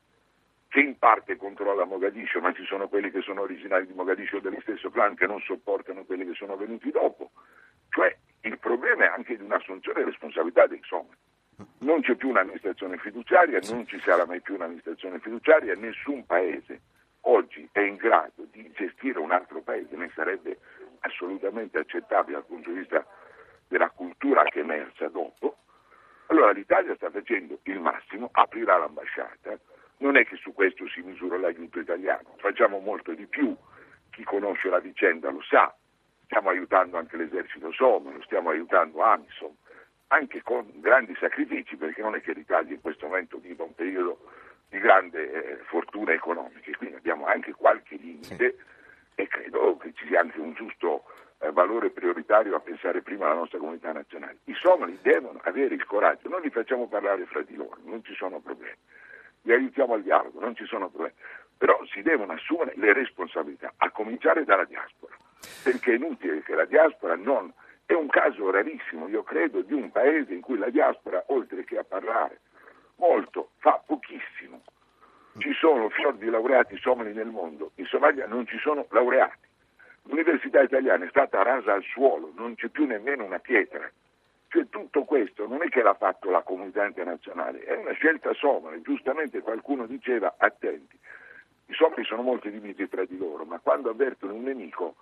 che in parte controlla Mogadiscio, ma ci sono quelli che sono originari di Mogadiscio dello stesso clan che non sopportano quelli che sono venuti dopo. Cioè il problema è anche di un'assunzione di responsabilità dei somali. Non c'è più un'amministrazione fiduciaria, non ci sarà mai più un'amministrazione fiduciaria, nessun paese oggi è in grado di gestire un altro paese, ne sarebbe assolutamente accettabile dal punto di vista della cultura che è emersa dopo. Allora l'Italia sta facendo il massimo, aprirà l'ambasciata, non è che su questo si misura l'aiuto italiano, facciamo molto di più, chi conosce la vicenda lo sa, stiamo aiutando anche l'esercito somalo, stiamo aiutando Amisom, anche con grandi sacrifici, perché non è che l'Italia in questo momento viva un periodo di grande eh, fortuna economica, quindi abbiamo anche qualche limite sì. e credo che ci sia anche un giusto eh, valore prioritario a pensare prima alla nostra comunità nazionale. I somali devono avere il coraggio, non li facciamo parlare fra di loro, non ci sono problemi li aiutiamo al dialogo, non ci sono problemi, però si devono assumere le responsabilità, a cominciare dalla diaspora, perché è inutile che la diaspora non... È un caso rarissimo, io credo, di un paese in cui la diaspora, oltre che a parlare molto, fa pochissimo. Ci sono fior di laureati somali nel mondo, in Somalia non ci sono laureati. L'università italiana è stata rasa al suolo, non c'è più nemmeno una pietra. Cioè tutto questo non è che l'ha fatto la comunità internazionale, è una scelta somale, giustamente qualcuno diceva attenti, i somali sono molto divisi tra di loro, ma quando avvertono un nemico,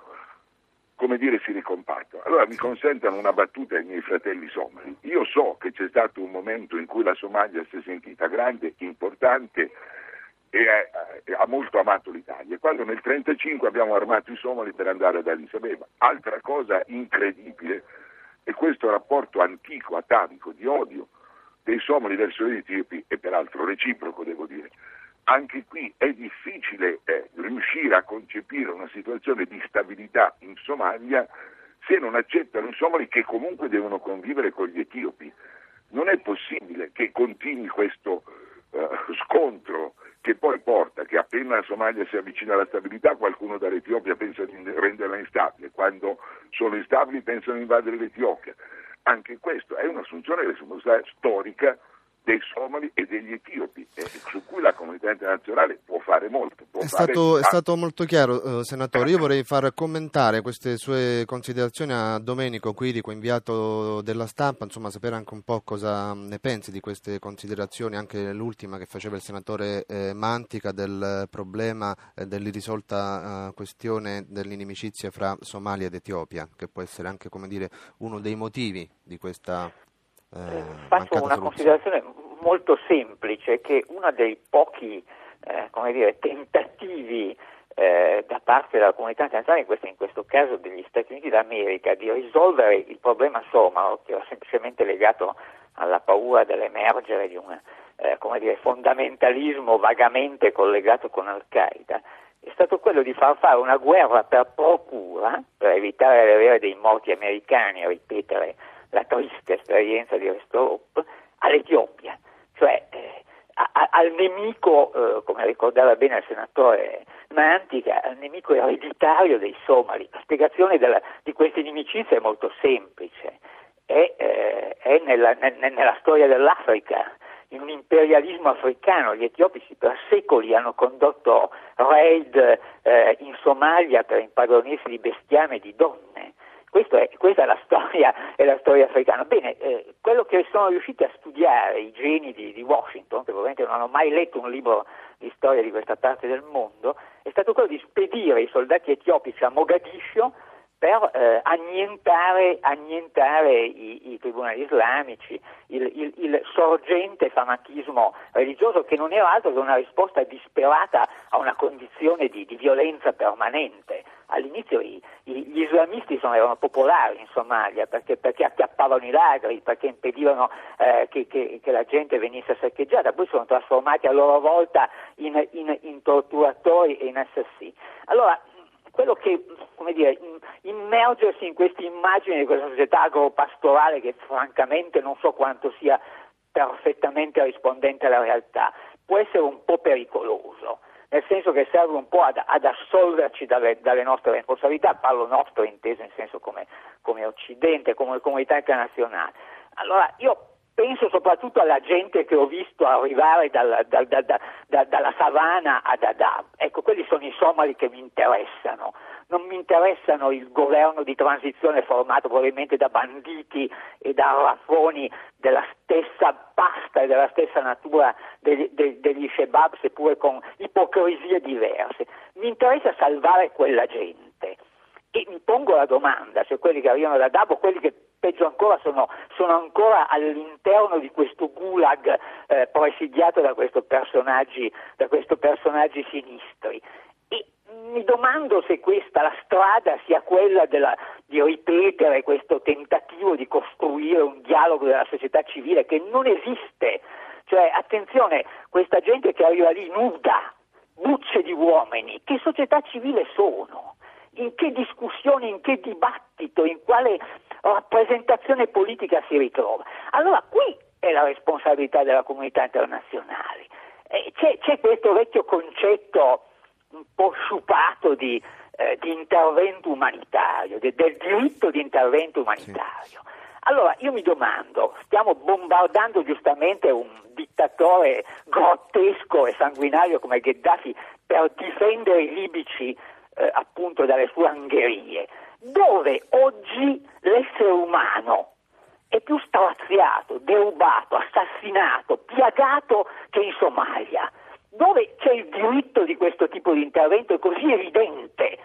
come dire, si ricompattano. Allora mi consentano una battuta ai miei fratelli somali. Io so che c'è stato un momento in cui la Somalia si è sentita grande, importante e ha, molto amato l'Italia. Quando nel 1935 abbiamo armato i somali per andare ad Addis Abeba. Altra cosa incredibile e questo rapporto antico, atavico, di odio dei somali verso gli etiopi è peraltro reciproco, devo dire. Anche qui è difficile eh, riuscire a concepire una situazione di stabilità in Somalia se non accettano i somali che comunque devono convivere con gli etiopi. Non è possibile che continui questo eh, scontro che poi porta che appena la Somalia si avvicina alla stabilità qualcuno dall'Etiopia pensa di renderla instabile, quando sono instabili pensano di invadere l'Etiopia. Anche questo è un'assunzione di responsabilità storica dei somali e degli etiopi, eh, su cui la comunità internazionale può fare molto. Può è, fare stato, è, stato, molto chiaro, eh, Senatore. Io vorrei far commentare queste sue considerazioni a Domenico Quirico, inviato della stampa, insomma sapere anche un po' cosa ne pensi di queste considerazioni, anche l'ultima che faceva il Senatore eh, Mantica del problema eh, dell'irrisolta eh, questione dell'inimicizia fra Somalia ed Etiopia, che può essere anche come dire, uno dei motivi di questa eh, faccio una soluzione. considerazione molto semplice che uno dei pochi eh, dire, tentativi eh, da parte della comunità internazionale, in questo, in questo, caso degli Stati Uniti d'America, di risolvere il problema somalo, che era semplicemente legato alla paura dell'emergere di un eh, dire, fondamentalismo vagamente collegato con Al-Qaeda, è stato quello di far fare una guerra per procura, per evitare di avere dei morti americani a ripetere la triste esperienza di Restop all'Etiopia, cioè eh, a, al nemico, eh, come ricordava bene il senatore Mantica, al nemico ereditario dei somali. La spiegazione della, di questa inimicizia è molto semplice, è, eh, è nella, ne, nella storia dell'Africa in un imperialismo africano. Gli etiopici per secoli hanno condotto raid eh, in Somalia per impadronirsi di bestiame e di donne. È, questa è la, storia, è la storia, africana. Bene, eh, quello che sono riusciti a studiare i geni di, di, Washington, che probabilmente non hanno mai letto un libro di storia di questa parte del mondo, è stato quello di spedire i soldati etiopici a Mogadiscio per eh, annientare, annientare i, i, tribunali islamici, il, il, il, sorgente fanatismo religioso che non era altro che una risposta disperata a una condizione di, di violenza permanente. All'inizio i, gli islamisti sono, erano popolari in Somalia perché, perché, acchiappavano i lagri, perché impedivano eh, che, che, che, la gente venisse saccheggiata, poi sono trasformati a loro volta in, in, in torturatori e in assassini. Allora, quello che, come dire, immergersi in queste immagini di questa società agropastorale che francamente non so quanto sia perfettamente rispondente alla realtà, può essere un po' pericoloso, nel senso che serve un po' ad, ad assolverci dalle, dalle, nostre responsabilità, parlo nostro inteso in senso come, come Occidente, come comunità internazionale. Allora io penso soprattutto alla gente che ho visto arrivare dal, dal, dal, dalla savana ad Adab. Ecco, quelli sono i somali che mi interessano. Non mi interessano il governo di transizione formato probabilmente da banditi e da raffoni della stessa pasta e della stessa natura degli, degli Shebab, seppure con ipocrisie diverse. Mi interessa salvare quella gente. E mi pongo la domanda se quelli che arrivano da Adab o quelli che peggio ancora sono, sono ancora all'interno di questo gulag eh, presidiato da, questo da questi personaggi sinistri. E mi domando se questa la strada sia quella della, di ripetere questo tentativo di costruire un dialogo della società civile che non esiste. Cioè, attenzione, questa gente che arriva lì nuda, bucce di uomini, che società civile sono? In che discussione, in che dibattito, in quale rappresentazione politica si ritrova. Allora qui è la responsabilità della comunità internazionale. Eh, c'è, c'è, questo vecchio concetto un po' sciupato di, eh, di intervento umanitario, de, del diritto di intervento umanitario. Sì. Allora io mi domando, stiamo bombardando giustamente un dittatore grottesco e sanguinario come Gheddafi per difendere i libici eh, appunto dalle sue angherie dove oggi l'essere umano è più straziato, derubato, assassinato, piagato che in Somalia, dove c'è il diritto di questo tipo di intervento è così evidente.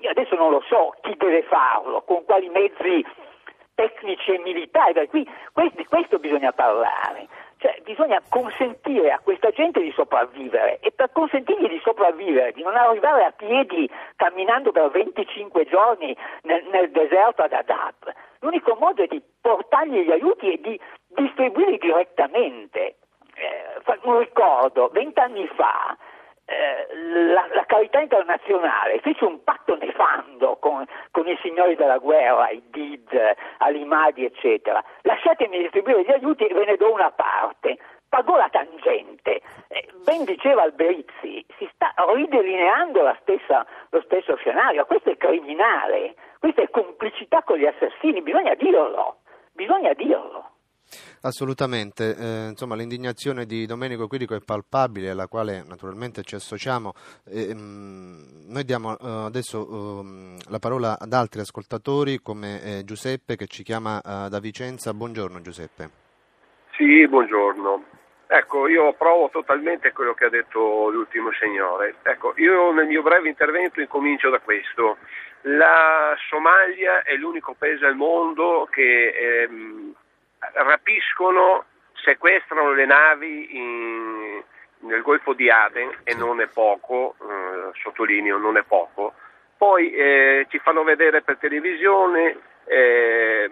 Io adesso non lo so chi deve farlo, con quali mezzi tecnici e militari, di questo bisogna parlare. Cioè, bisogna consentire a questa gente di sopravvivere e per consentirgli di sopravvivere, di non arrivare a piedi camminando per 25 giorni nel, nel deserto ad Adab, l'unico modo è di portargli gli aiuti e di distribuirli direttamente. Eh, un ricordo, vent'anni fa eh, la, la, carità internazionale fece un patto nefando con, con, i signori della guerra, i Did, Alimadi, eccetera. Lasciatemi distribuire gli aiuti e ve ne do una parte. Pagò la tangente. Eh, ben diceva Alberizzi, si sta ridelineando stessa, lo stesso scenario. Questo è criminale, questa è complicità con gli assassini, bisogna dirlo, bisogna dirlo. Assolutamente, eh, insomma l'indignazione di Domenico Quirico è palpabile, alla quale naturalmente ci associamo. Eh, mh, noi diamo eh, adesso ehm, la parola ad altri ascoltatori come eh, Giuseppe che ci chiama eh, da Vicenza. Buongiorno Giuseppe. Sì, buongiorno. Ecco, io approvo totalmente quello che ha detto l'ultimo signore. Ecco, io nel mio breve intervento incomincio da questo. La Somalia è l'unico paese al mondo che ehm, rapiscono, sequestrano le navi in, nel Golfo di Aden e non è poco, eh, sottolineo non è poco, poi eh, ci fanno vedere per televisione eh,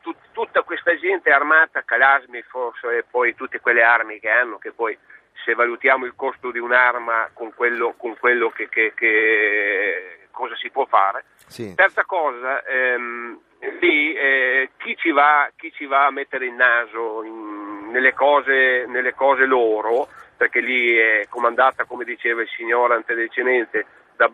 tut, tutta questa gente armata, Calasmi forse e poi tutte quelle armi che hanno che poi se valutiamo il costo di un'arma con quello, con quello che, che, che, cosa si può fare. Sì. Terza cosa, ehm, lì eh, chi, ci va, chi, ci va, a mettere il naso in, nelle, cose, nelle, cose, loro, perché lì è comandata, come diceva il signore antecedentemente, da,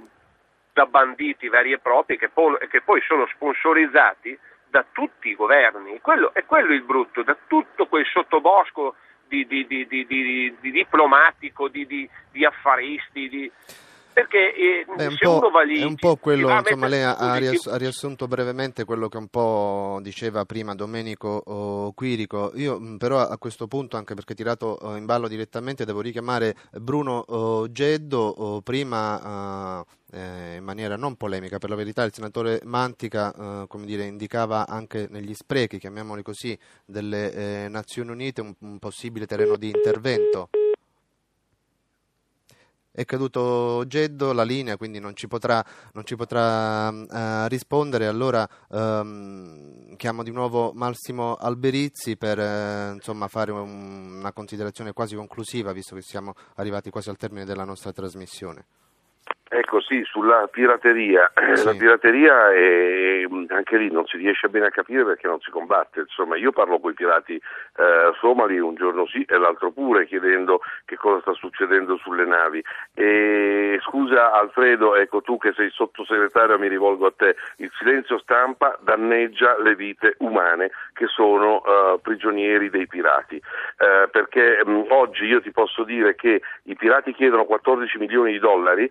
da, banditi veri e propri che poi, che poi, sono sponsorizzati da tutti i governi. Quello, è quello il brutto, da tutto quel sottobosco di, di, di, di diplomatico, di, affaristi. Perché eh, Beh, se uno va lì è un po' quello, insomma, mettere, lei ha, scusi, riass- ha, riassunto brevemente quello che un po' diceva prima Domenico oh, Quirico. Io però a questo punto, anche perché tirato oh, in ballo direttamente, devo richiamare Bruno oh, Geddo, prima eh, in maniera non polemica, per la verità il senatore Mantica eh, come dire, indicava anche negli sprechi, chiamiamoli così, delle eh, Nazioni Unite un, un possibile terreno di intervento è caduto Geddo, la linea, quindi non ci potrà, non ci potrà uh, rispondere. Allora um, chiamo di nuovo Massimo Alberizzi per uh, insomma, fare un, una considerazione quasi conclusiva, visto che siamo arrivati quasi al termine della nostra trasmissione. Ecco sì, sulla pirateria, sì. la pirateria è, anche lì non si riesce bene a capire perché non si combatte, insomma io parlo con i pirati eh, somali un giorno sì e l'altro pure chiedendo che cosa sta succedendo sulle navi. E scusa Alfredo, ecco tu che sei sottosegretario mi rivolgo a te, il silenzio stampa danneggia le vite umane che sono uh, prigionieri dei pirati, uh, perché um, oggi io ti posso dire che i pirati chiedono 14 milioni di dollari,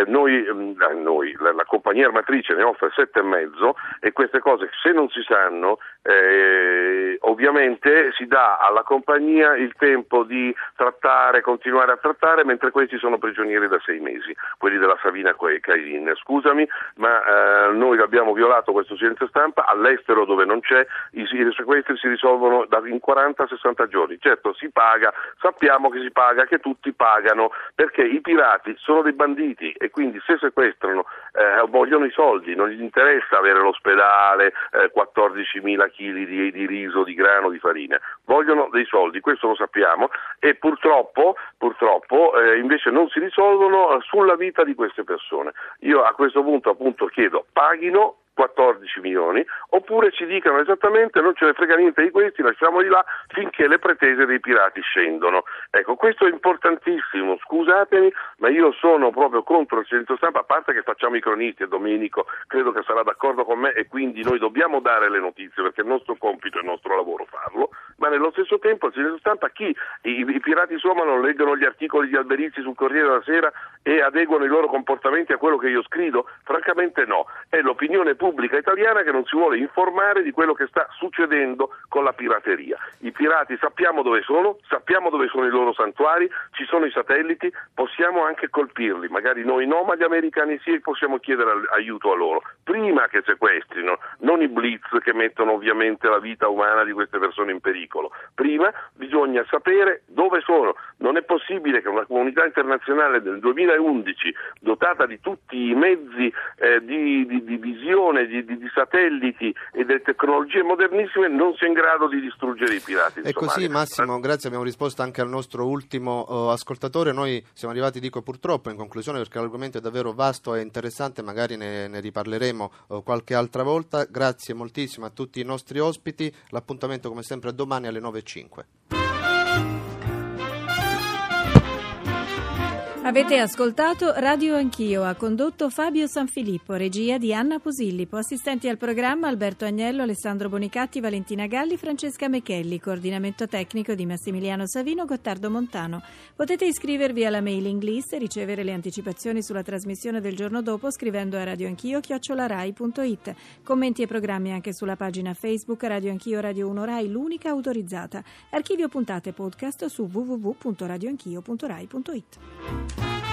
eh, noi, mm, noi la, la, compagnia armatrice ne offre sette e mezzo e queste cose se non si sanno eh, ovviamente si dà alla compagnia il tempo di trattare, continuare a trattare mentre questi sono prigionieri da sei mesi, quelli della Savina Cailin. Scusami, ma eh, noi abbiamo violato questo silenzio stampa, all'estero dove non c'è i, i sequestri si risolvono da, in 40-60 giorni. Certo si paga, sappiamo che si paga, che tutti pagano perché i pirati sono dei banditi e quindi se sequestrano eh, vogliono i soldi, non gli interessa avere l'ospedale, eh, 14.000 kg di, di, riso, di grano, di farina, vogliono dei soldi, questo lo sappiamo e purtroppo, purtroppo eh, invece non si risolvono eh, sulla vita di queste persone. Io a questo punto appunto chiedo paghino 14 milioni, oppure ci dicano esattamente non ce ne frega niente di questi, lasciamoli là finché le pretese dei pirati scendono. Ecco, questo è importantissimo, scusatemi, ma io sono proprio contro il centro stampa, a parte che facciamo i cronisti e Domenico credo che sarà d'accordo con me e quindi noi dobbiamo dare le notizie perché è il nostro compito, è il nostro lavoro farlo, ma nello stesso tempo il centro stampa chi? I, i pirati somalo leggono gli articoli di Alberizi sul Corriere della Sera e adeguano i loro comportamenti a quello che io scrivo? Francamente no, è l'opinione pubblica pubblica italiana che non si vuole informare di quello che sta succedendo con la pirateria. I pirati sappiamo dove sono, sappiamo dove sono i loro santuari, ci sono i satelliti, possiamo anche colpirli, magari noi no, ma gli americani sì possiamo chiedere aiuto a loro, prima che sequestrino, non i blitz che mettono ovviamente la vita umana di queste persone in pericolo. Prima bisogna sapere dove sono. Non è possibile che una comunità internazionale del 2011, dotata di tutti i mezzi eh, di, di, di visione, di, di, di, satelliti e delle tecnologie modernissime non sia in grado di distruggere i pirati. È così Massimo, grazie, abbiamo risposto anche al nostro ultimo uh, ascoltatore, noi siamo arrivati, dico purtroppo, in conclusione perché l'argomento è davvero vasto e interessante, magari ne, ne riparleremo uh, qualche altra volta, grazie moltissimo a tutti i nostri ospiti, l'appuntamento come sempre è domani alle 9.05. Avete ascoltato Radio Anch'io, ha condotto Fabio Sanfilippo, regia di Anna Posillipo, assistenti al programma Alberto Agnello, Alessandro Bonicatti, Valentina Galli, Francesca Mechelli, coordinamento tecnico di Massimiliano Savino, Gottardo Montano. Potete iscrivervi alla mailing list e ricevere le anticipazioni sulla trasmissione del giorno dopo scrivendo a radioanchio chiocciolarai.it. Commenti e programmi anche sulla pagina Facebook Radio Anch'io Radio 1 Rai, l'unica autorizzata. Archivio puntate podcast su www.radioanchio.rai.it. Bye.